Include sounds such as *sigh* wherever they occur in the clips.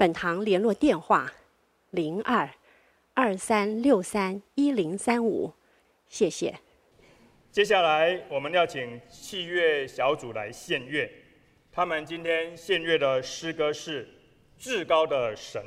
本堂联络电话：零二二三六三一零三五，谢谢。接下来我们要请器乐小组来献乐，他们今天献乐的诗歌是《至高的神》。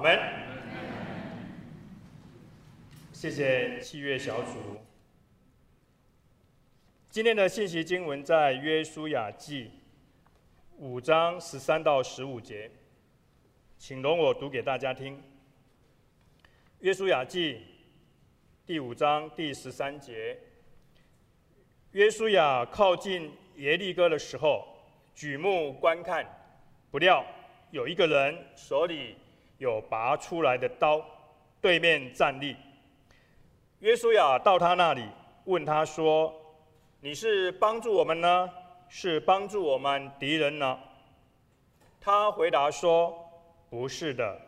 我们谢谢器乐小组。今天的信息经文在约书亚记五章十三到十五节，请容我读给大家听。约书亚记第五章第十三节：约书亚靠近耶利哥的时候，举目观看，不料有一个人手里。有拔出来的刀，对面站立。约书亚到他那里，问他说：“你是帮助我们呢，是帮助我们敌人呢？”他回答说：“不是的，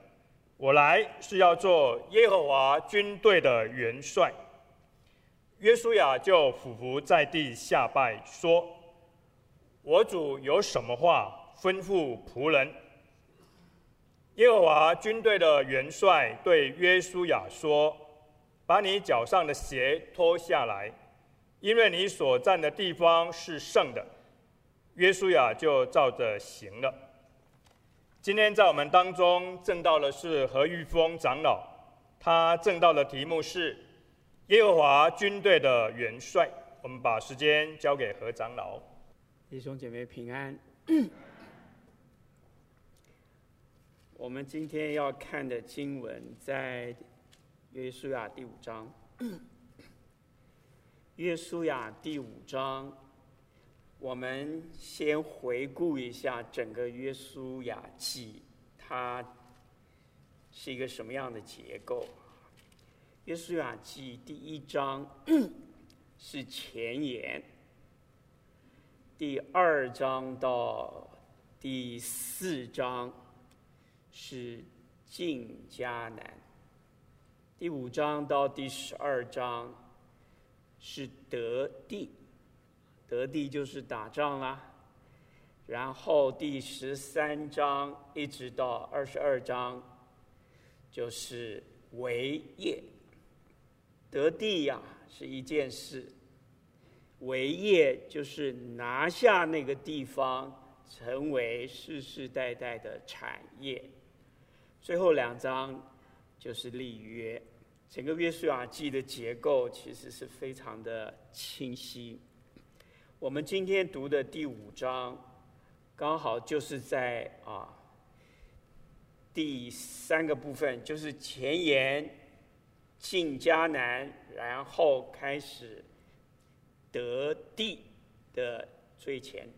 我来是要做耶和华军队的元帅。”约书亚就俯伏在地下拜说：“我主有什么话吩咐仆人？”耶和华军队的元帅对约书亚说：“把你脚上的鞋脱下来，因为你所站的地方是圣的。”约书亚就照着行了。今天在我们当中证道的是何玉峰长老，他证道的题目是耶和华军队的元帅。我们把时间交给何长老。弟兄姐妹平安。我们今天要看的经文在约书亚第五章。*coughs* 约书亚第五章。我们先回顾一下整个约书亚记，它是一个什么样的结构？约书亚记第一章 *coughs* 是前言，第二章到第四章是进迦南，第五章到第十二章是得地。得地就是打仗啦，然后第十三章一直到二十二章，就是为业。得地呀是一件事，为业就是拿下那个地方，成为世世代代的产业。最后两章就是立约。整个约书亚记的结构其实是非常的清晰。我们今天读的第五章，刚好就是在啊第三个部分，就是前言进迦南，然后开始得地的最前。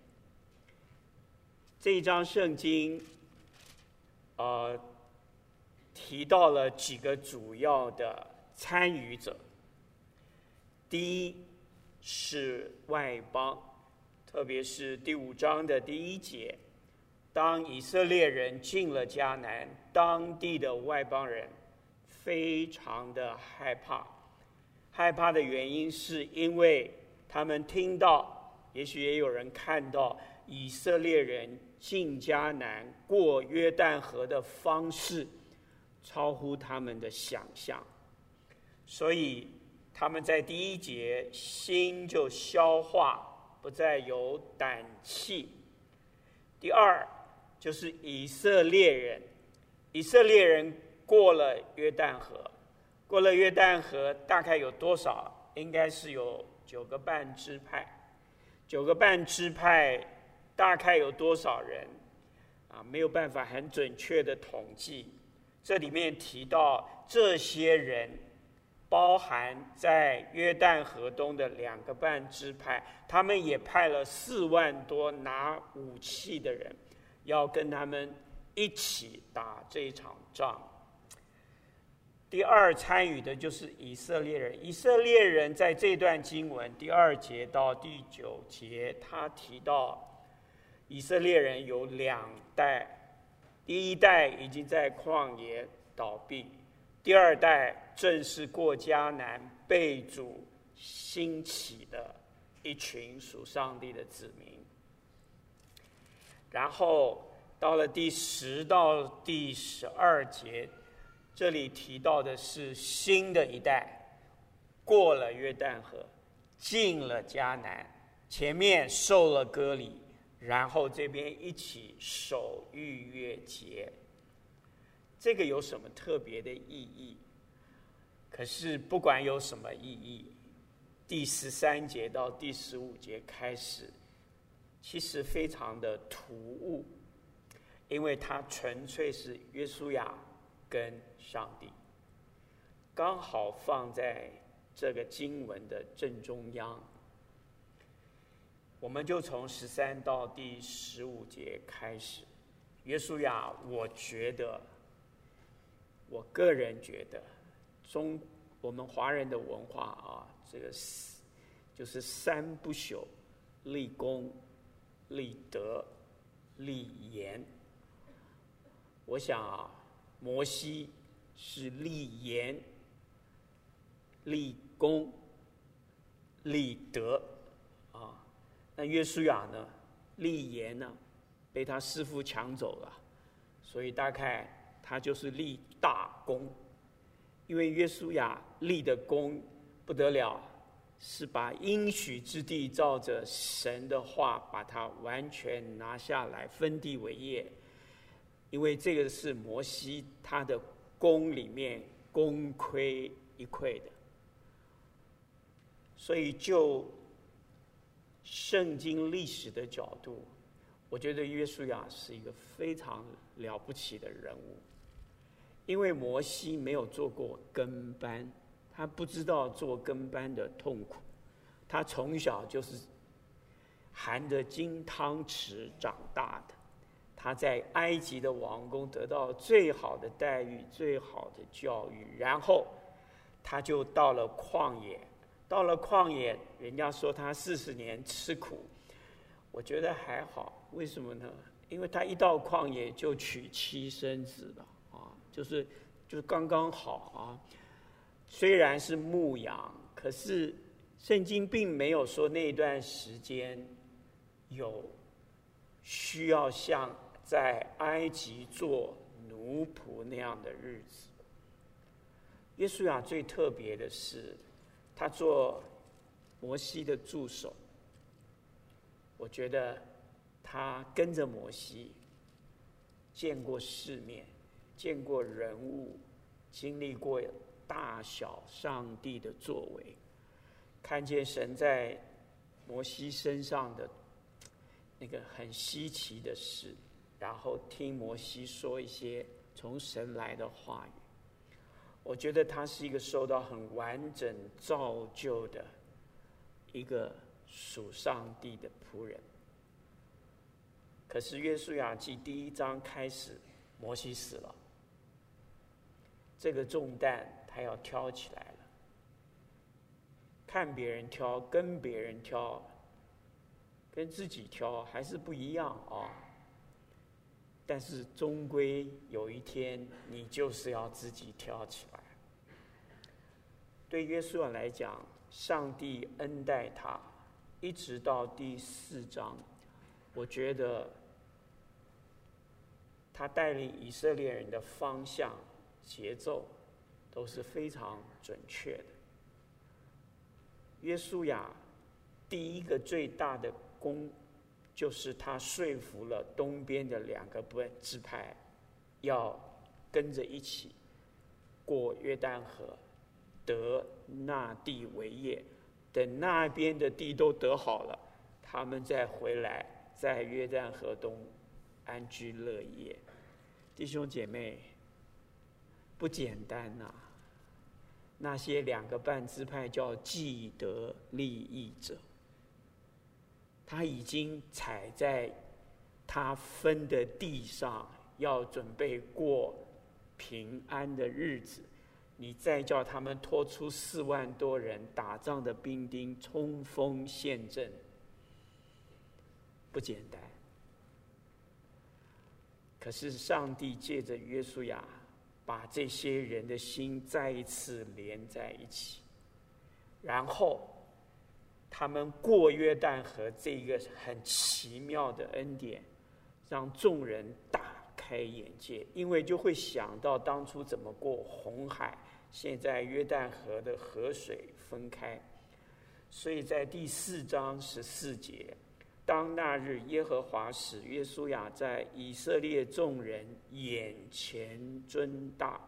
这一章圣经，呃，提到了几个主要的参与者。第一。是外邦，特别是第五章的第一节，当以色列人进了迦南，当地的外邦人非常的害怕。害怕的原因是因为他们听到，也许也有人看到以色列人进迦南过约旦河的方式，超乎他们的想象，所以。他们在第一节心就消化，不再有胆气。第二就是以色列人，以色列人过了约旦河，过了约旦河大概有多少？应该是有九个半支派，九个半支派大概有多少人？啊，没有办法很准确的统计。这里面提到这些人。包含在约旦河东的两个半支派，他们也派了四万多拿武器的人，要跟他们一起打这场仗。第二参与的就是以色列人，以色列人在这段经文第二节到第九节，他提到以色列人有两代，第一代已经在旷野倒闭。第二代正是过迦南被主兴起的一群属上帝的子民，然后到了第十到第十二节，这里提到的是新的一代过了约旦河，进了迦南，前面受了割礼，然后这边一起守逾越节。这个有什么特别的意义？可是不管有什么意义，第十三节到第十五节开始，其实非常的突兀，因为它纯粹是约书亚跟上帝，刚好放在这个经文的正中央。我们就从十三到第十五节开始，约书亚，我觉得。我个人觉得，中我们华人的文化啊，这个是就是三不朽：立功、立德、立言。我想啊，摩西是立言、立功、立德。那约书亚呢？立言呢，被他师父抢走了，所以大概他就是立大功。因为约书亚立的功不得了，是把应许之地照着神的话，把它完全拿下来，分地为业。因为这个是摩西他的功里面功亏一篑的，所以就圣经历史的角度，我觉得约书亚是一个非常了不起的人物。因为摩西没有做过跟班，他不知道做跟班的痛苦，他从小就是含着金汤匙长大的。他在埃及的王宫得到最好的待遇、最好的教育，然后他就到了旷野。到了旷野，人家说他四十年吃苦，我觉得还好。为什么呢？因为他一到旷野就娶妻生子了啊，就是就是刚刚好啊。虽然是牧羊，可是圣经并没有说那段时间有需要像。在埃及做奴仆那样的日子，耶稣亚最特别的是，他做摩西的助手。我觉得他跟着摩西，见过世面，见过人物，经历过大小上帝的作为，看见神在摩西身上的那个很稀奇的事。然后听摩西说一些从神来的话语，我觉得他是一个受到很完整造就的一个属上帝的仆人。可是约书亚记第一章开始，摩西死了，这个重担他要挑起来了。看别人挑，跟别人挑，跟自己挑还是不一样啊、哦。但是终归有一天，你就是要自己跳起来。对约书亚来讲，上帝恩待他，一直到第四章，我觉得他带领以色列人的方向、节奏都是非常准确的。约书亚第一个最大的功。就是他说服了东边的两个半支派，要跟着一起过约旦河，得那地为业。等那边的地都得好了，他们再回来，在约旦河东安居乐业。弟兄姐妹，不简单呐、那些两个半支派叫既得利益者。他已经踩在他分的地上，要准备过平安的日子。你再叫他们拖出四万多人打仗的兵丁冲锋陷阵，不简单。可是上帝借着约书亚，把这些人的心再一次连在一起，然后。他们过约旦河这一个很奇妙的恩典，让众人大开眼界，因为就会想到当初怎么过红海，现在约旦河的河水分开，所以在第四章十四节，当那日耶和华使约书亚在以色列众人眼前尊大，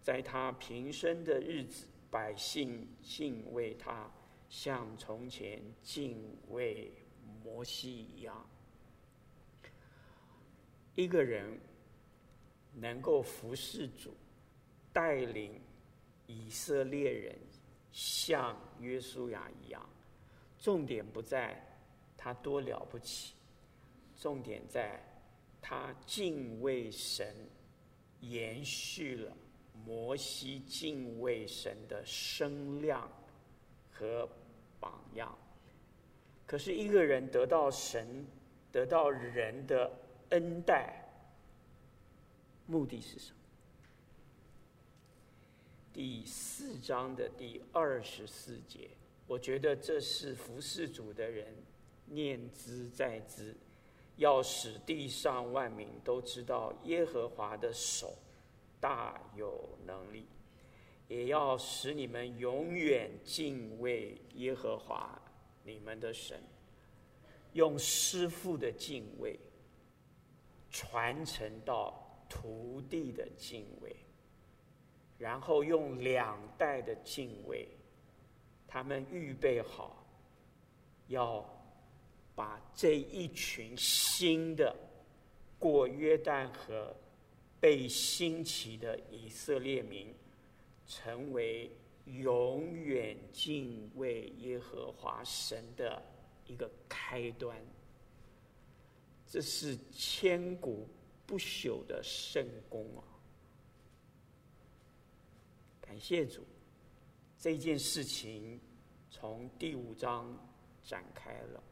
在他平生的日子，百姓敬畏他。像从前敬畏摩西一样，一个人能够服侍主，带领以色列人像约书亚一样，重点不在他多了不起，重点在他敬畏神，延续了摩西敬畏神的声量。和。榜样。可是，一个人得到神得到人的恩待，目的是什么？第四章的第二十四节，我觉得这是服侍主的人念兹在兹，要使地上万民都知道耶和华的手大有能力，也要使你们永远敬畏耶和华你们的神，用师父的敬畏传承到徒弟的敬畏。然后用两代的敬畏，他们预备好，要把这一群新的过约旦河被兴起的以色列民，成为永远敬畏耶和华神的一个开端。这是千古不朽的圣功啊！感谢主，这件事情从第五章展开了。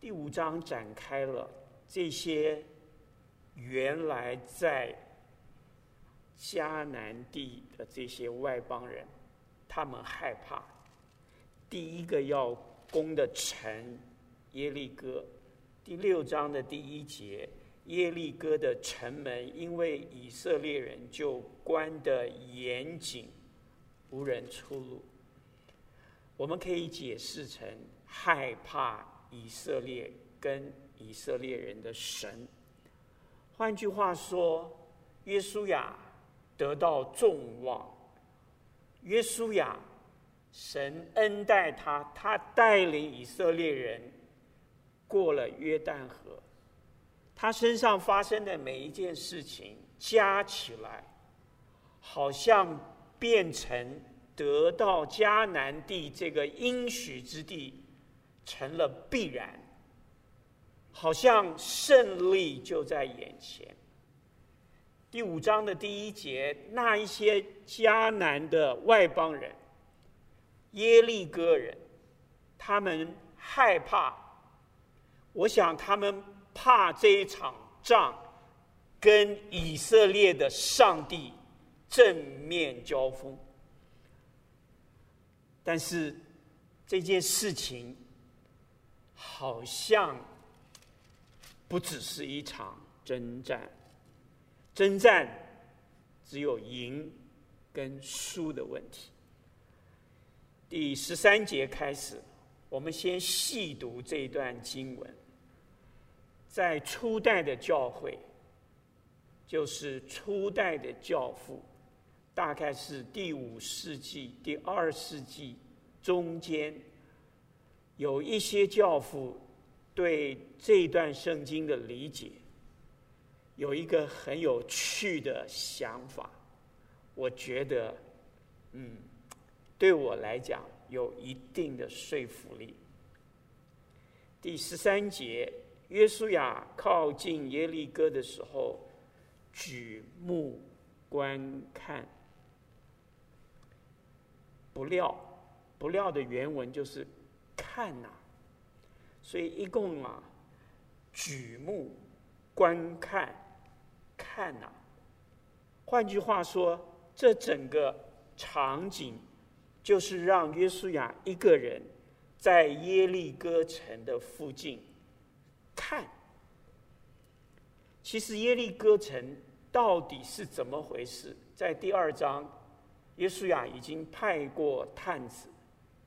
第五章展开了，这些原来在迦南地的这些外邦人，他们害怕。第一个要攻的城耶利哥，第六章的第一节。耶利哥的城门因为以色列人就关得严谨，无人出入。我们可以解释成害怕以色列跟以色列人的神。换句话说，约书亚得到众望。约书亚，神恩待他，他带领以色列人过了约旦河。他身上发生的每一件事情加起来，好像变成得到迦南地这个应许之地成了必然，好像胜利就在眼前。第五章的第一节，那一些迦南的外邦人、耶利哥人，他们害怕，我想他们。怕这一场仗跟以色列的上帝正面交锋，但是这件事情好像不只是一场征战，征战只有赢跟输的问题。第十三节开始，我们先细读这段经文。在初代的教会，就是初代的教父，大概是第五世纪、第二世纪中间，有一些教父对这段圣经的理解，有一个很有趣的想法，我觉得，嗯，对我来讲有一定的说服力。第十三节。约书亚靠近耶利哥的时候，举目观看，不料，不料的原文就是看呐、所以一共啊，举目观看，看呐、啊。换句话说，这整个场景就是让约书亚一个人在耶利哥城的附近。看，其实耶利哥城到底是怎么回事？在第二章，约书亚已经派过探子，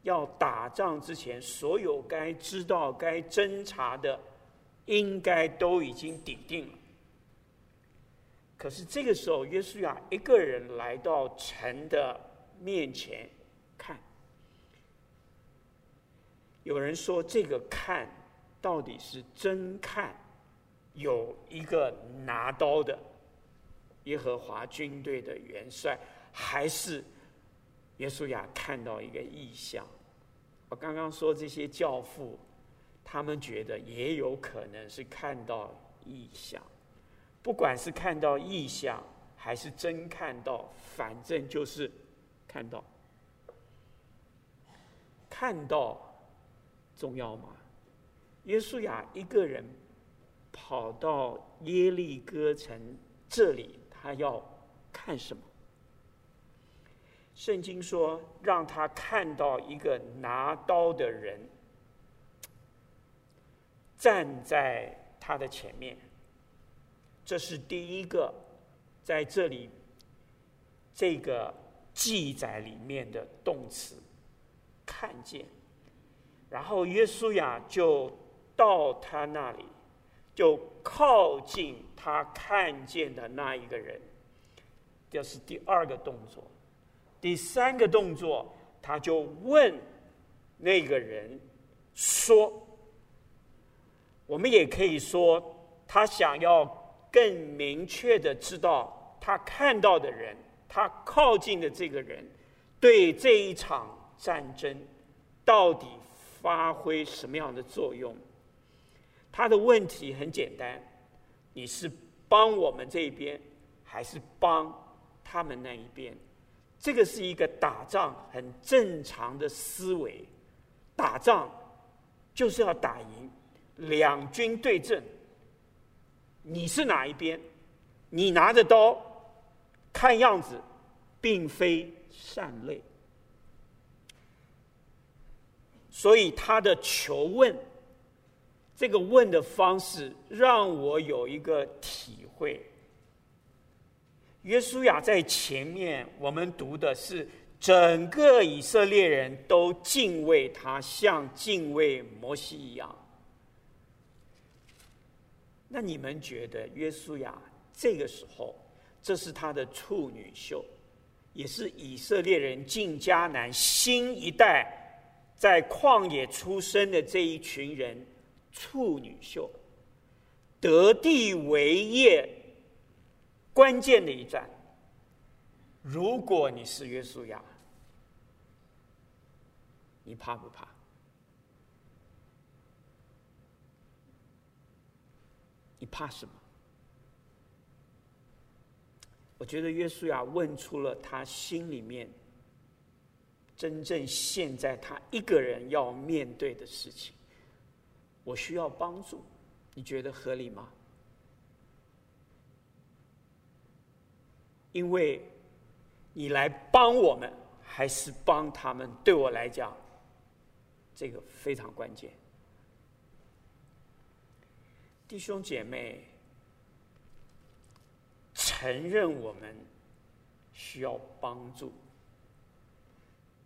要打仗之前，所有该知道、该侦查的，应该都已经底定了。可是这个时候，约书亚一个人来到城的面前看，有人说这个看。到底是真看有一个拿刀的耶和华军队的元帅，还是约书亚看到一个异象？我刚刚说这些教父，他们觉得也有可能是看到异象。不管是看到异象，还是真看到，反正就是看到。看到重要吗？约书亚一个人跑到耶利哥城这里，他要看什么？圣经说，让他看到一个拿刀的人站在他的前面。这是第一个在这里这个记载里面的动词，看见。然后约书亚就到他那里，就靠近他看见的那一个人。这是第二个动作。第三个动作，他就问那个人说：“我们也可以说，他想要更明确的知道他看到的人，他靠近的这个人，对这一场战争到底发挥什么样的作用？”他的问题很简单：你是帮我们这一边，还是帮他们那一边？这个是一个打仗很正常的思维，打仗就是要打赢，两军对阵，你是哪一边？你拿着刀，看样子并非善类，所以他的求问，这个问的方式让我有一个体会。约书亚在前面，我们读的是整个以色列人都敬畏他，像敬畏摩西一样。那你们觉得约书亚这个时候，这是他的处女秀，也是以色列人进迦南新一代在旷野出生的这一群人处女秀，得地为业。关键的一战，如果你是约书亚，你怕不怕？你怕什么？我觉得约书亚问出了他心里面真正现在他一个人要面对的事情。我需要帮助，你觉得合理吗？因为你来帮我们，还是帮他们？对我来讲，这个非常关键。弟兄姐妹，承认我们需要帮助，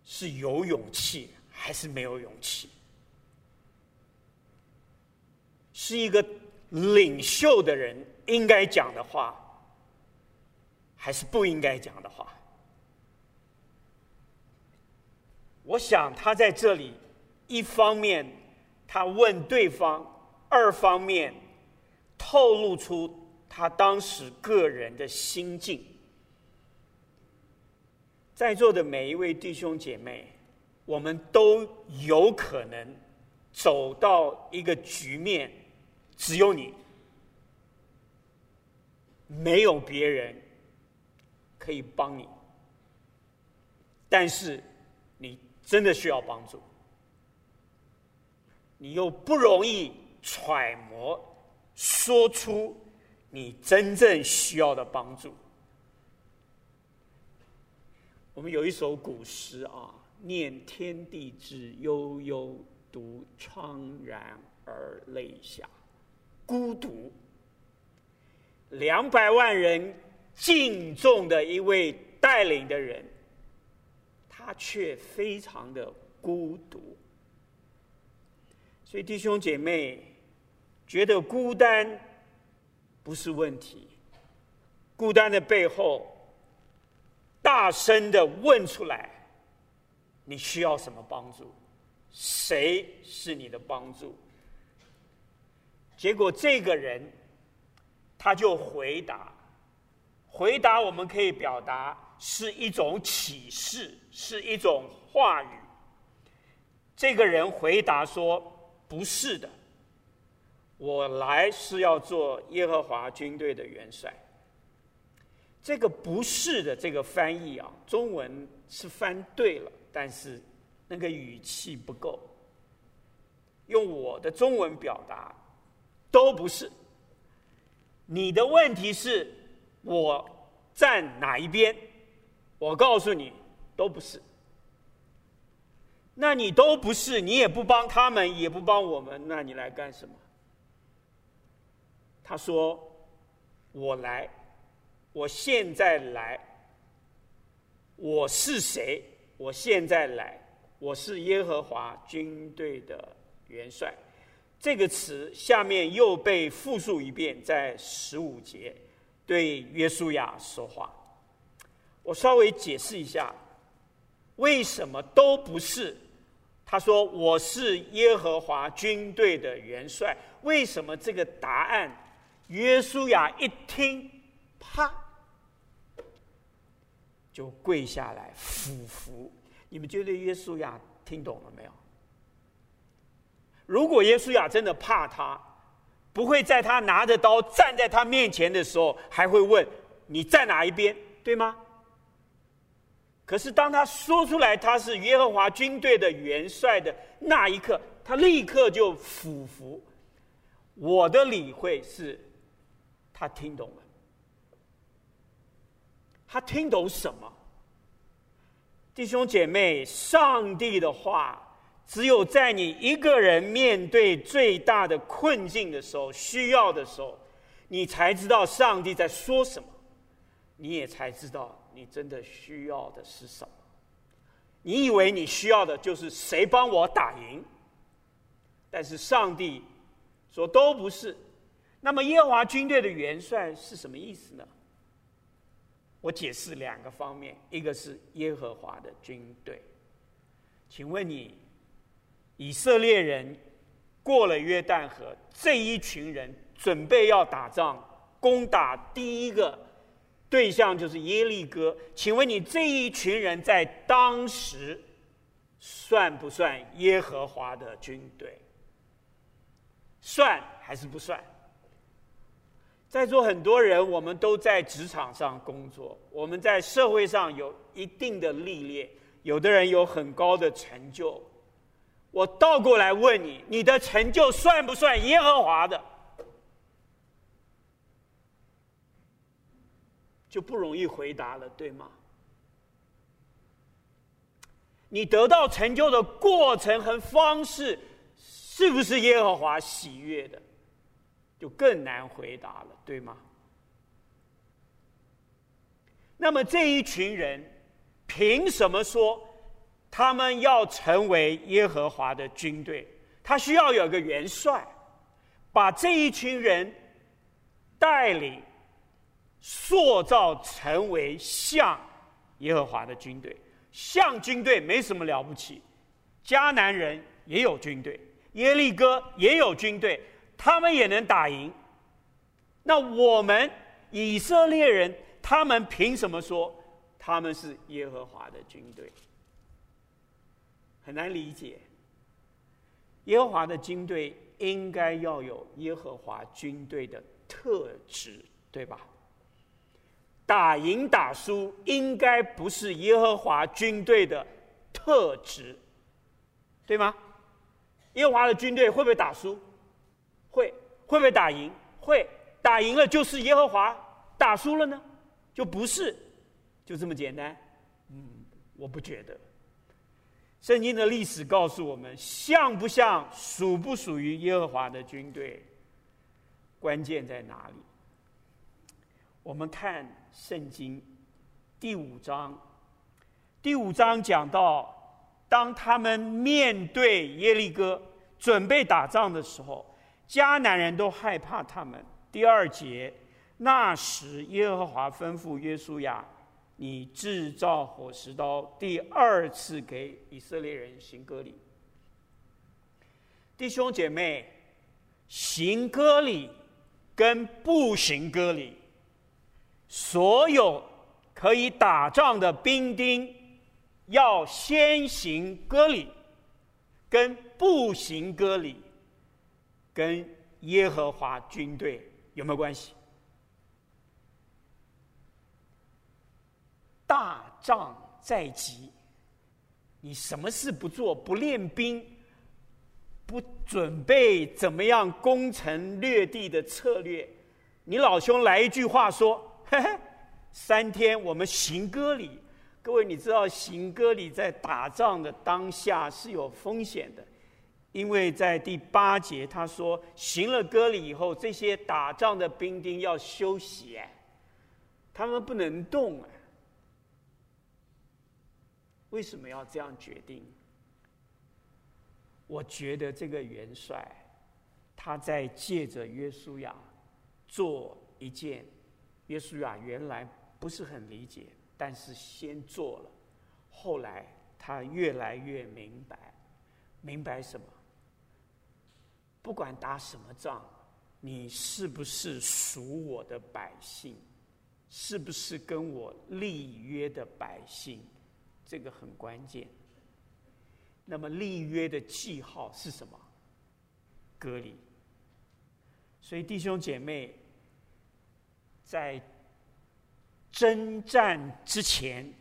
是有勇气还是没有勇气？是一个领袖的人应该讲的话。还是不应该讲的话。我想他在这里，一方面他问对方，二方面透露出他当时个人的心境。在座的每一位弟兄姐妹，我们都有可能走到一个局面，只有你，没有别人。可以帮你，但是你真的需要帮助，你又不容易揣摩说出你真正需要的帮助。我们有一首古诗啊，“念天地之悠悠，独怆然而泪下，孤独，两百万人。”敬重的一位带领的人，他却非常的孤独。所以弟兄姐妹觉得孤单不是问题，孤单的背后，大声的问出来：你需要什么帮助？谁是你的帮助？结果这个人他就回答。回答我们可以表达是一种启示，是一种话语。这个人回答说：“不是的，我来是要做耶和华军队的元帅。”这个“不是的”这个翻译啊，中文是翻对了，但是那个语气不够。用我的中文表达，都不是。你的问题是，我站哪一边？我告诉你，都不是。那你都不是，你也不帮他们，也不帮我们，那你来干什么？他说：“我来，我现在来。我是谁？我现在来，我是耶和华军队的元帅。”这个词下面又被复述一遍，在十五节对约书亚说话。我稍微解释一下，为什么都不是？他说：“我是耶和华军队的元帅。”为什么这个答案，约书亚一听，啪，就跪下来俯伏？你们觉得约书亚听懂了没有？如果耶书亚真的怕他，不会在他拿着刀站在他面前的时候，还会问你在哪一边，对吗？可是当他说出来他是耶和华军队的元帅的那一刻，他立刻就俯伏。我的理会是，他听懂了。他听懂什么？弟兄姐妹，上帝的话，只有在你一个人面对最大的困境的时候、需要的时候，你才知道上帝在说什么，你也才知道。你真的需要的是什么？你以为你需要的就是谁帮我打赢？但是上帝说都不是。那么耶和华军队的元帅是什么意思呢？我解释两个方面，一个是耶和华的军队。请问你，以色列人过了约旦河，这一群人准备要打仗，攻打第一个。对象就是耶利哥，请问你这一群人在当时算不算耶和华的军队？算还是不算？在座很多人，我们都在职场上工作，我们在社会上有一定的历练，有的人有很高的成就。我倒过来问你，你的成就算不算耶和华的？就不容易回答了，对吗？你得到成就的过程和方式，是不是耶和华喜悦的？就更难回答了，对吗？那么这一群人，凭什么说他们要成为耶和华的军队？他需要有个元帅，把这一群人带领。塑造成为像耶和华的军队，像军队没什么了不起。迦南人也有军队，耶利哥也有军队，他们也能打赢。那我们以色列人，他们凭什么说他们是耶和华的军队？很难理解。耶和华的军队应该要有耶和华军队的特质，对吧？打赢打输应该不是耶和华军队的特质，对吗？耶和华的军队会不会打输？会。会不会打赢？会。打赢了就是耶和华，打输了呢？就不是，就这么简单。嗯，我不觉得。圣经的历史告诉我们，像不像，属不属于耶和华的军队，关键在哪里？我们看圣经第五章，第五章讲到，当他们面对耶利哥准备打仗的时候，迦南人都害怕他们。第二节，那时耶和华吩咐约书亚：“你制造火石刀，第二次给以色列人行割礼。”弟兄姐妹，行割礼跟不行割礼。所有可以打仗的兵丁，要先行割礼，跟不行割礼，跟耶和华军队有没有关系？大仗在即，你什么事不做，不练兵，不准备怎么样攻城略地的策略，你老兄来一句话说：“嘿嘿，三天我们行歌礼。”各位，你知道行歌礼在打仗的当下是有风险的，因为在第八节他说，行了割礼以后，这些打仗的兵丁要休息，哎，他们不能动哎。为什么要这样决定？我觉得这个元帅，他在借着约书亚做一件约书亚原来不是很理解。但是先做了，后来他越来越明白，明白什么？不管打什么仗，你是不是属我的百姓，是不是跟我立约的百姓，这个很关键。那么立约的记号是什么？隔离。所以弟兄姐妹，在。征战之前，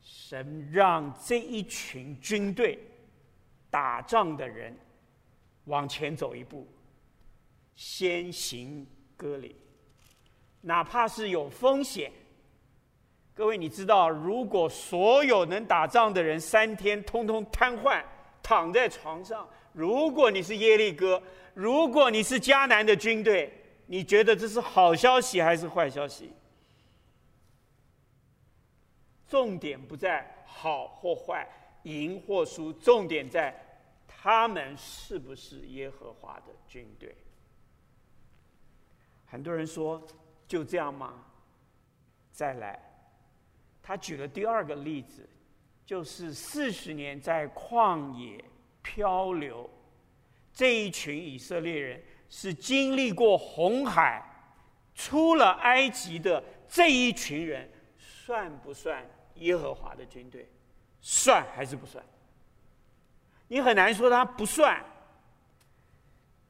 神让这一群军队打仗的人往前走一步，先行割礼，哪怕是有风险。各位，你知道，如果所有能打仗的人三天通通瘫痪躺在床上，如果你是耶利哥，如果你是迦南的军队。你觉得这是好消息还是坏消息？重点不在好或坏、赢或输，重点在他们是不是耶和华的军队。很多人说就这样吗？再来，他举了第二个例子，就是四十年在旷野漂流，这一群以色列人。是经历过红海、出了埃及的这一群人，算不算耶和华的军队？算还是不算？你很难说他不算。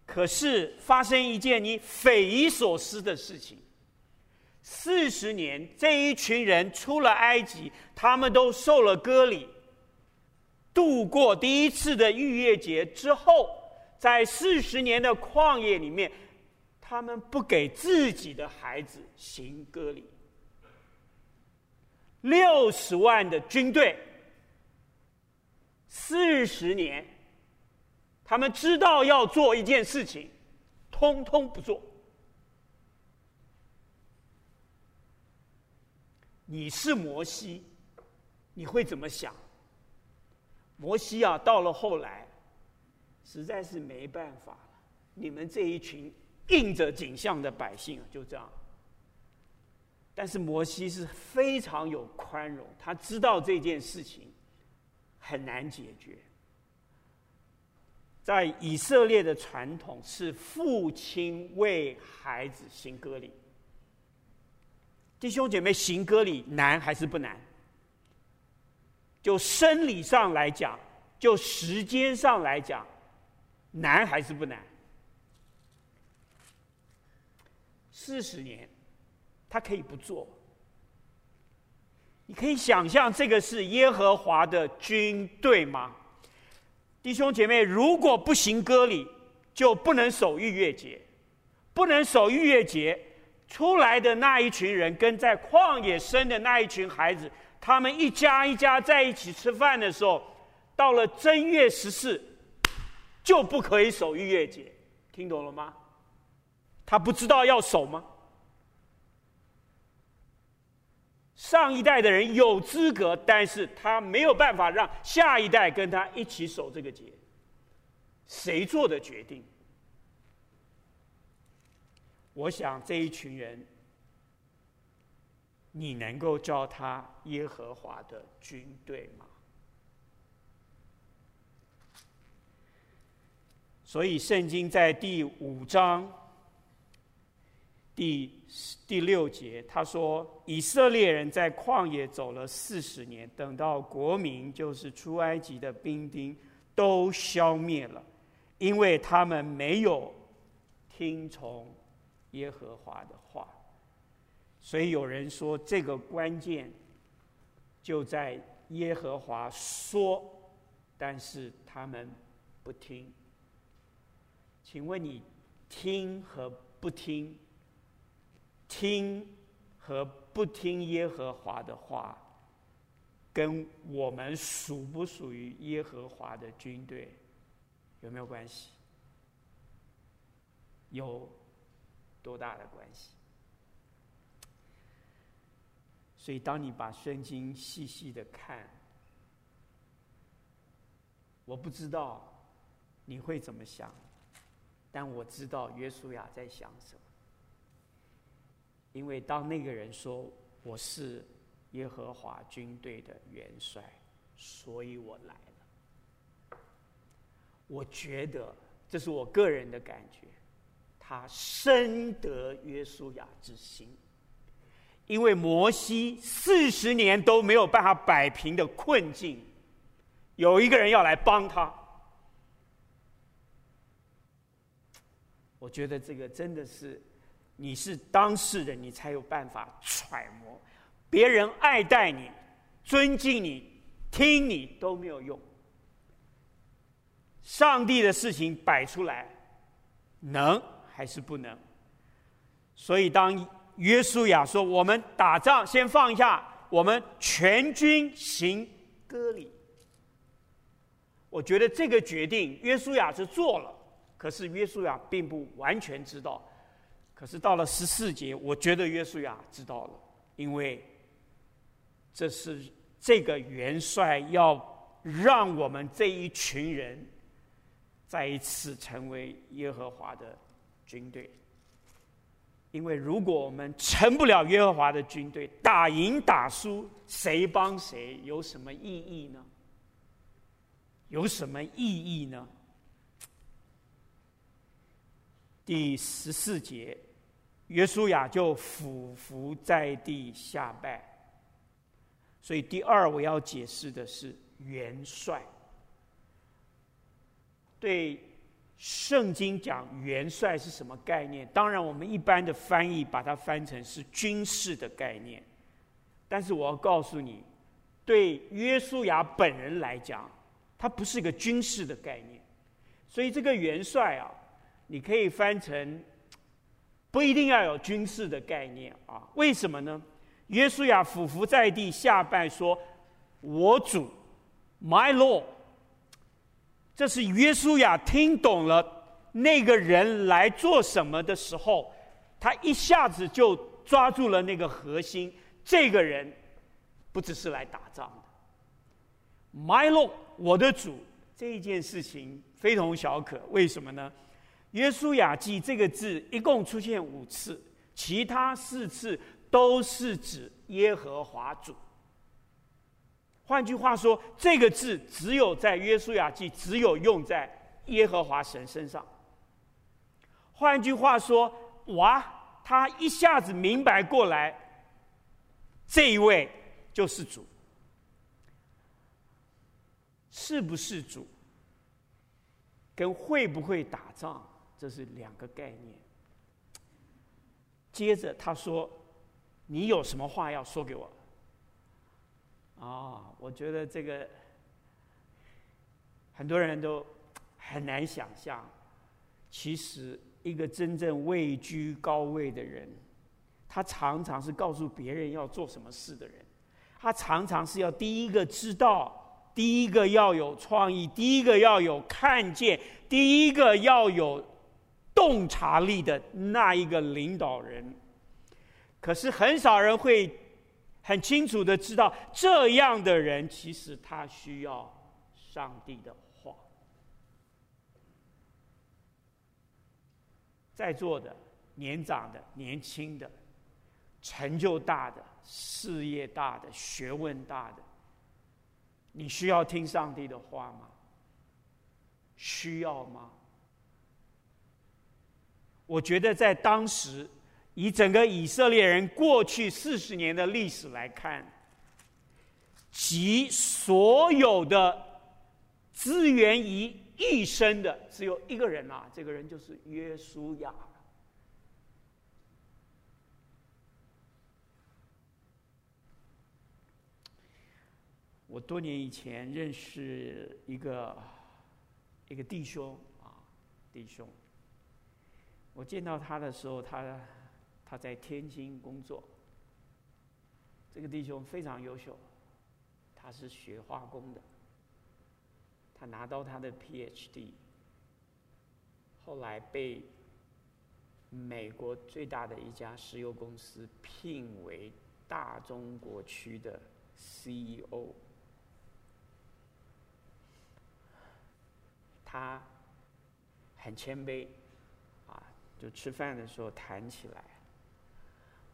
可是发生一件你匪夷所思的事情：四十年，这一群人出了埃及，他们都受了割礼，度过第一次的逾越节之后。在四十年的旷野里面，他们不给自己的孩子行割礼。六十万的军队，四十年，他们知道要做一件事情，通通不做。你是摩西，你会怎么想？摩西啊，到了后来。实在是没办法了，你们这一群硬着颈项的百姓啊就这样。但是摩西是非常有宽容，他知道这件事情很难解决。在以色列的传统是父亲为孩子行割礼，弟兄姐妹，行割礼难还是不难？就生理上来讲，就时间上来讲。难还是不难？四十年，他可以不做。你可以想象这个是耶和华的军队吗？弟兄姐妹，如果不行割礼，就不能守逾越节，不能守逾越节，出来的那一群人跟在旷野生的那一群孩子，他们一家一家在一起吃饭的时候，到了正月十四。就不可以守逾越节，听懂了吗？他不知道要守吗？上一代的人有资格，但是他没有办法让下一代跟他一起守这个节。谁做的决定？我想这一群人，你能够叫他耶和华的军队吗？所以，圣经在第五章第第六节，他说：“以色列人在旷野走了四十年，等到国民，就是出埃及的兵丁，都消灭了，因为他们没有听从耶和华的话。”所以有人说，这个关键就在耶和华说，但是他们不听。请问你听和不听，听和不听耶和华的话，跟我们属不属于耶和华的军队有没有关系？有多大的关系？所以，当你把圣经细细的看，我不知道你会怎么想，但我知道约书亚在想什么。因为当那个人说我是耶和华军队的元帅，所以我来了。我觉得这是我个人的感觉，他深得约书亚之心。因为摩西四十年都没有办法摆平的困境，有一个人要来帮他。我觉得这个真的是，你是当事人，你才有办法揣摩。别人爱戴你、尊敬你、听你都没有用。上帝的事情摆出来，能还是不能？所以当。约书亚说：“我们打仗先放下，我们全军行割礼。”我觉得这个决定约书亚是做了，可是约书亚并不完全知道。可是到了十四节，我觉得约书亚知道了，因为这是这个元帅要让我们这一群人再一次成为耶和华的军队。因为如果我们成不了耶和华的军队，打赢打输，谁帮谁有什么意义呢？有什么意义呢？第十四节，约书亚就俯伏在地下拜。所以第二我要解释的是元帅，对。圣经讲元帅是什么概念？当然，我们一般的翻译把它翻成是军事的概念。但是我要告诉你，对约书亚本人来讲，他不是一个军事的概念。所以这个元帅啊，你可以翻成不一定要有军事的概念啊。为什么呢？约书亚俯伏在地下拜说：“我主，My Lord。”这是约书亚听懂了那个人来做什么的时候，他一下子就抓住了那个核心。这个人不只是来打仗的，My Lord，我的主，这件事情非同小可。为什么呢？约书亚记这个字一共出现五次，其他四次都是指耶和华主。换句话说，这个字只有在约书亚记，只有用在耶和华神身上。换句话说，哇，他一下子明白过来，这一位就是主，是不是主，跟会不会打仗，这是两个概念。接着他说：“你有什么话要说给我？”啊、哦，我觉得这个很多人都很难想象。其实，一个真正位居高位的人，他常常是告诉别人要做什么事的人。他常常是要第一个知道，第一个要有创意，第一个要有看见，第一个要有洞察力的那一个领导人。可是，很少人会。很清楚的知道，这样的人其实他需要上帝的话。在座的、年长的、年轻的、成就大的、事业大的、学问大的，你需要听上帝的话吗？需要吗？我觉得在当时。以整个以色列人过去四十年的历史来看，集所有的资源于一身的只有一个人啊，这个人就是约书亚。我多年以前认识一个一个弟兄啊，弟兄。我见到他的时候，他他在天津工作。这个弟兄非常优秀，他是学化工的，他拿到他的 PhD，后来被美国最大的一家石油公司聘为大中国区的 CEO。他很谦卑，就吃饭的时候谈起来。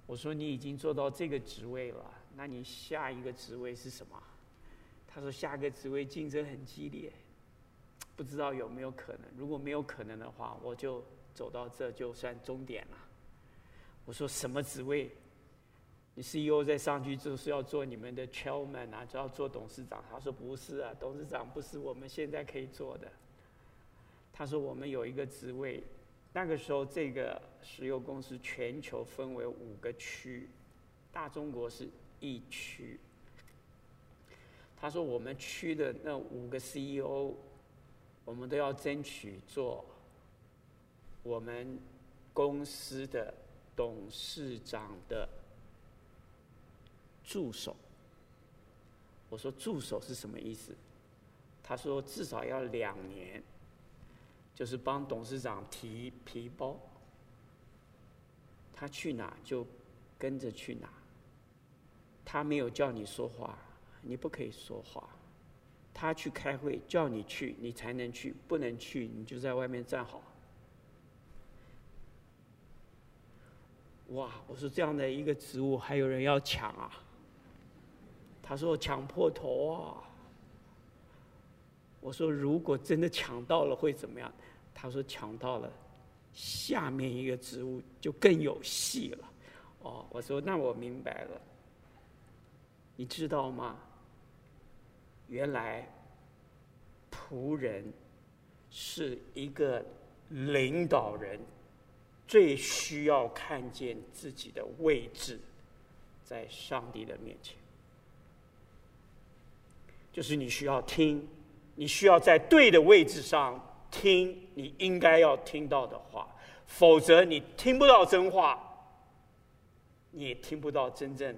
我说：“你已经做到这个职位了，那你下一个职位是什么？”他说：“下个职位竞争很激烈，不知道有没有可能。如果没有可能的话，我就走到这就算终点了。”我说：“什么职位？你 CEO 再上去就是要做你们的 chairman 啊，就要做董事长。”他说：“不是啊，董事长不是我们现在可以做的。”他说：“我们有一个职位，那个时候这个石油公司全球分为五个区，大中国是一区。他说我们区的那五个 CEO，我们都要争取做我们公司的董事长的助手。”我说：“助手是什么意思？”他说：“至少要两年。”就是帮董事长提皮包，他去哪就跟着去哪。他没有叫你说话，你不可以说话。他去开会叫你去，你才能去，不能去你就在外面站好。哇！我说这样的一个职务还有人要抢啊？他说抢破头啊！我说如果真的抢到了会怎么样？他说：“抢到了，下面一个职务就更有戏了。”哦，我说：“那我明白了。你知道吗？原来仆人是一个领导人最需要看见自己的位置，在上帝的面前，就是你需要听，你需要在对的位置上。”听你应该要听到的话，否则你听不到真话，你也听不到真正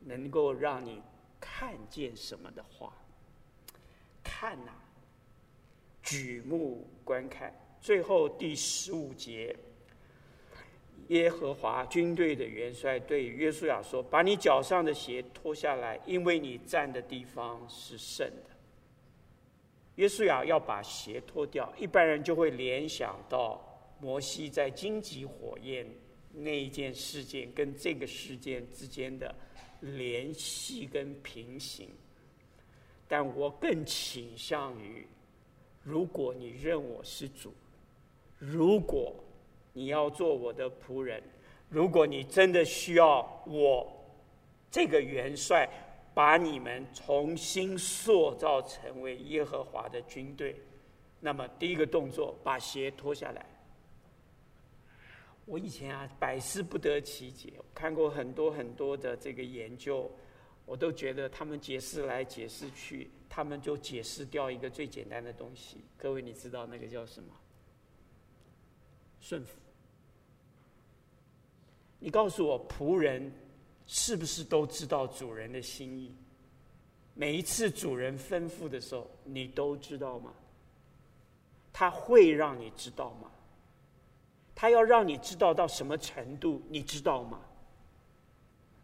能够让你看见什么的话。看呐、举目观看，最后第十五节，耶和华军队的元帅对约书亚说：“把你脚上的鞋脱下来，因为你站的地方是圣的。”约书亚要把鞋脱掉，一般人就会联想到摩西在荆棘火焰那一件事件跟这个事件之间的联系跟平行。但我更倾向于，如果你认我是主，如果你要做我的仆人，如果你真的需要我这个元帅。把你们重新塑造成为耶和华的军队，那么第一个动作，把鞋脱下来。我以前啊，百思不得其解，看过很多很多的这个研究，我都觉得他们解释来解释去，他们就解释掉一个最简单的东西。各位，你知道那个叫什么？顺服。你告诉我，仆人。是不是都知道主人的心意？每一次主人吩咐的时候，你都知道吗？他会让你知道吗？他要让你知道到什么程度？你知道吗？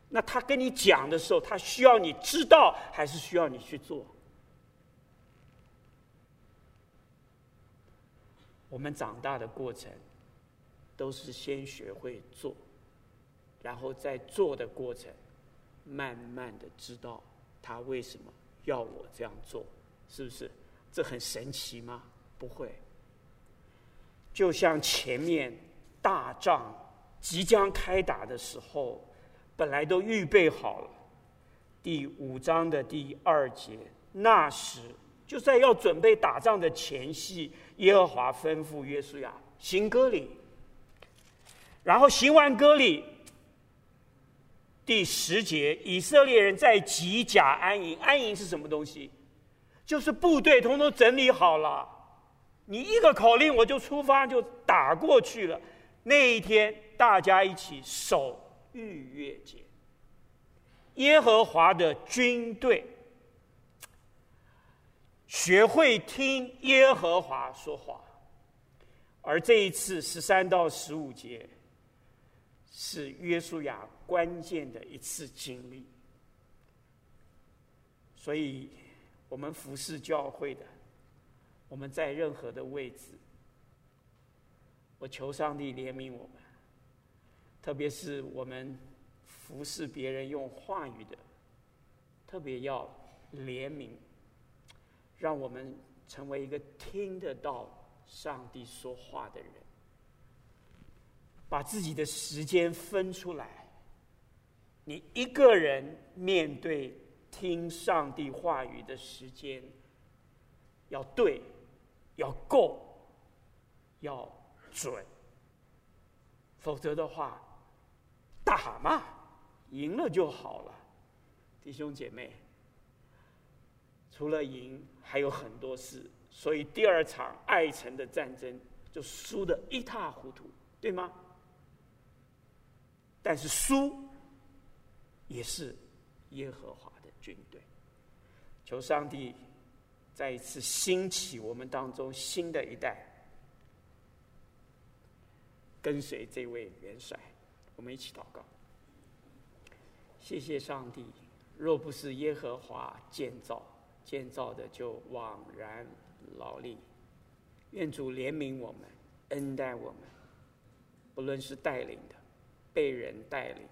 那他跟你讲的时候，他需要你知道，还是需要你去做？我们长大的过程，都是先学会做。然后在做的过程，慢慢的知道他为什么要我这样做，是不是？这很神奇吗？不会。就像前面大仗即将开打的时候，本来都预备好了。第五章的第二节，那时就在要准备打仗的前夕，耶和华吩咐约书亚行割礼，然后行完割礼。第十节，以色列人在吉甲安营。安营是什么东西？就是部队通通整理好了，你一个口令，我就出发，就打过去了。那一天，大家一起守逾越节。耶和华的军队学会听耶和华说话，而这一次十三到十五节是约书亚关键的一次经历。所以，我们服侍教会的。我们在任何的位置，我求上帝怜悯我们，特别是我们服侍别人用话语的，特别要怜悯，让我们成为一个听得到上帝说话的人，把自己的时间分出来，你一个人面对听上帝话语的时间要对。要够，要准，否则的话，打嘛，赢了就好了。弟兄姐妹，除了赢，还有很多事，所以第二场爱城的战争就输得一塌糊涂，对吗？但是输也是耶和华的军队，求上帝。再一次兴起我们当中新的一代，跟随这位元帅，我们一起祷告。谢谢上帝，若不是耶和华建造，建造的就枉然劳力。愿主怜悯我们，恩待我们，不论是带领的，被人带领，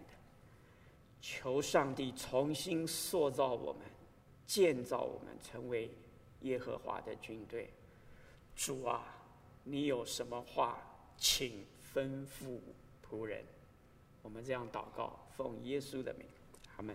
求上帝重新塑造我们，建造我们，成为。耶和华的军队，主啊，你有什么话，请吩咐仆人。我们这样祷告，奉耶稣的名，阿门。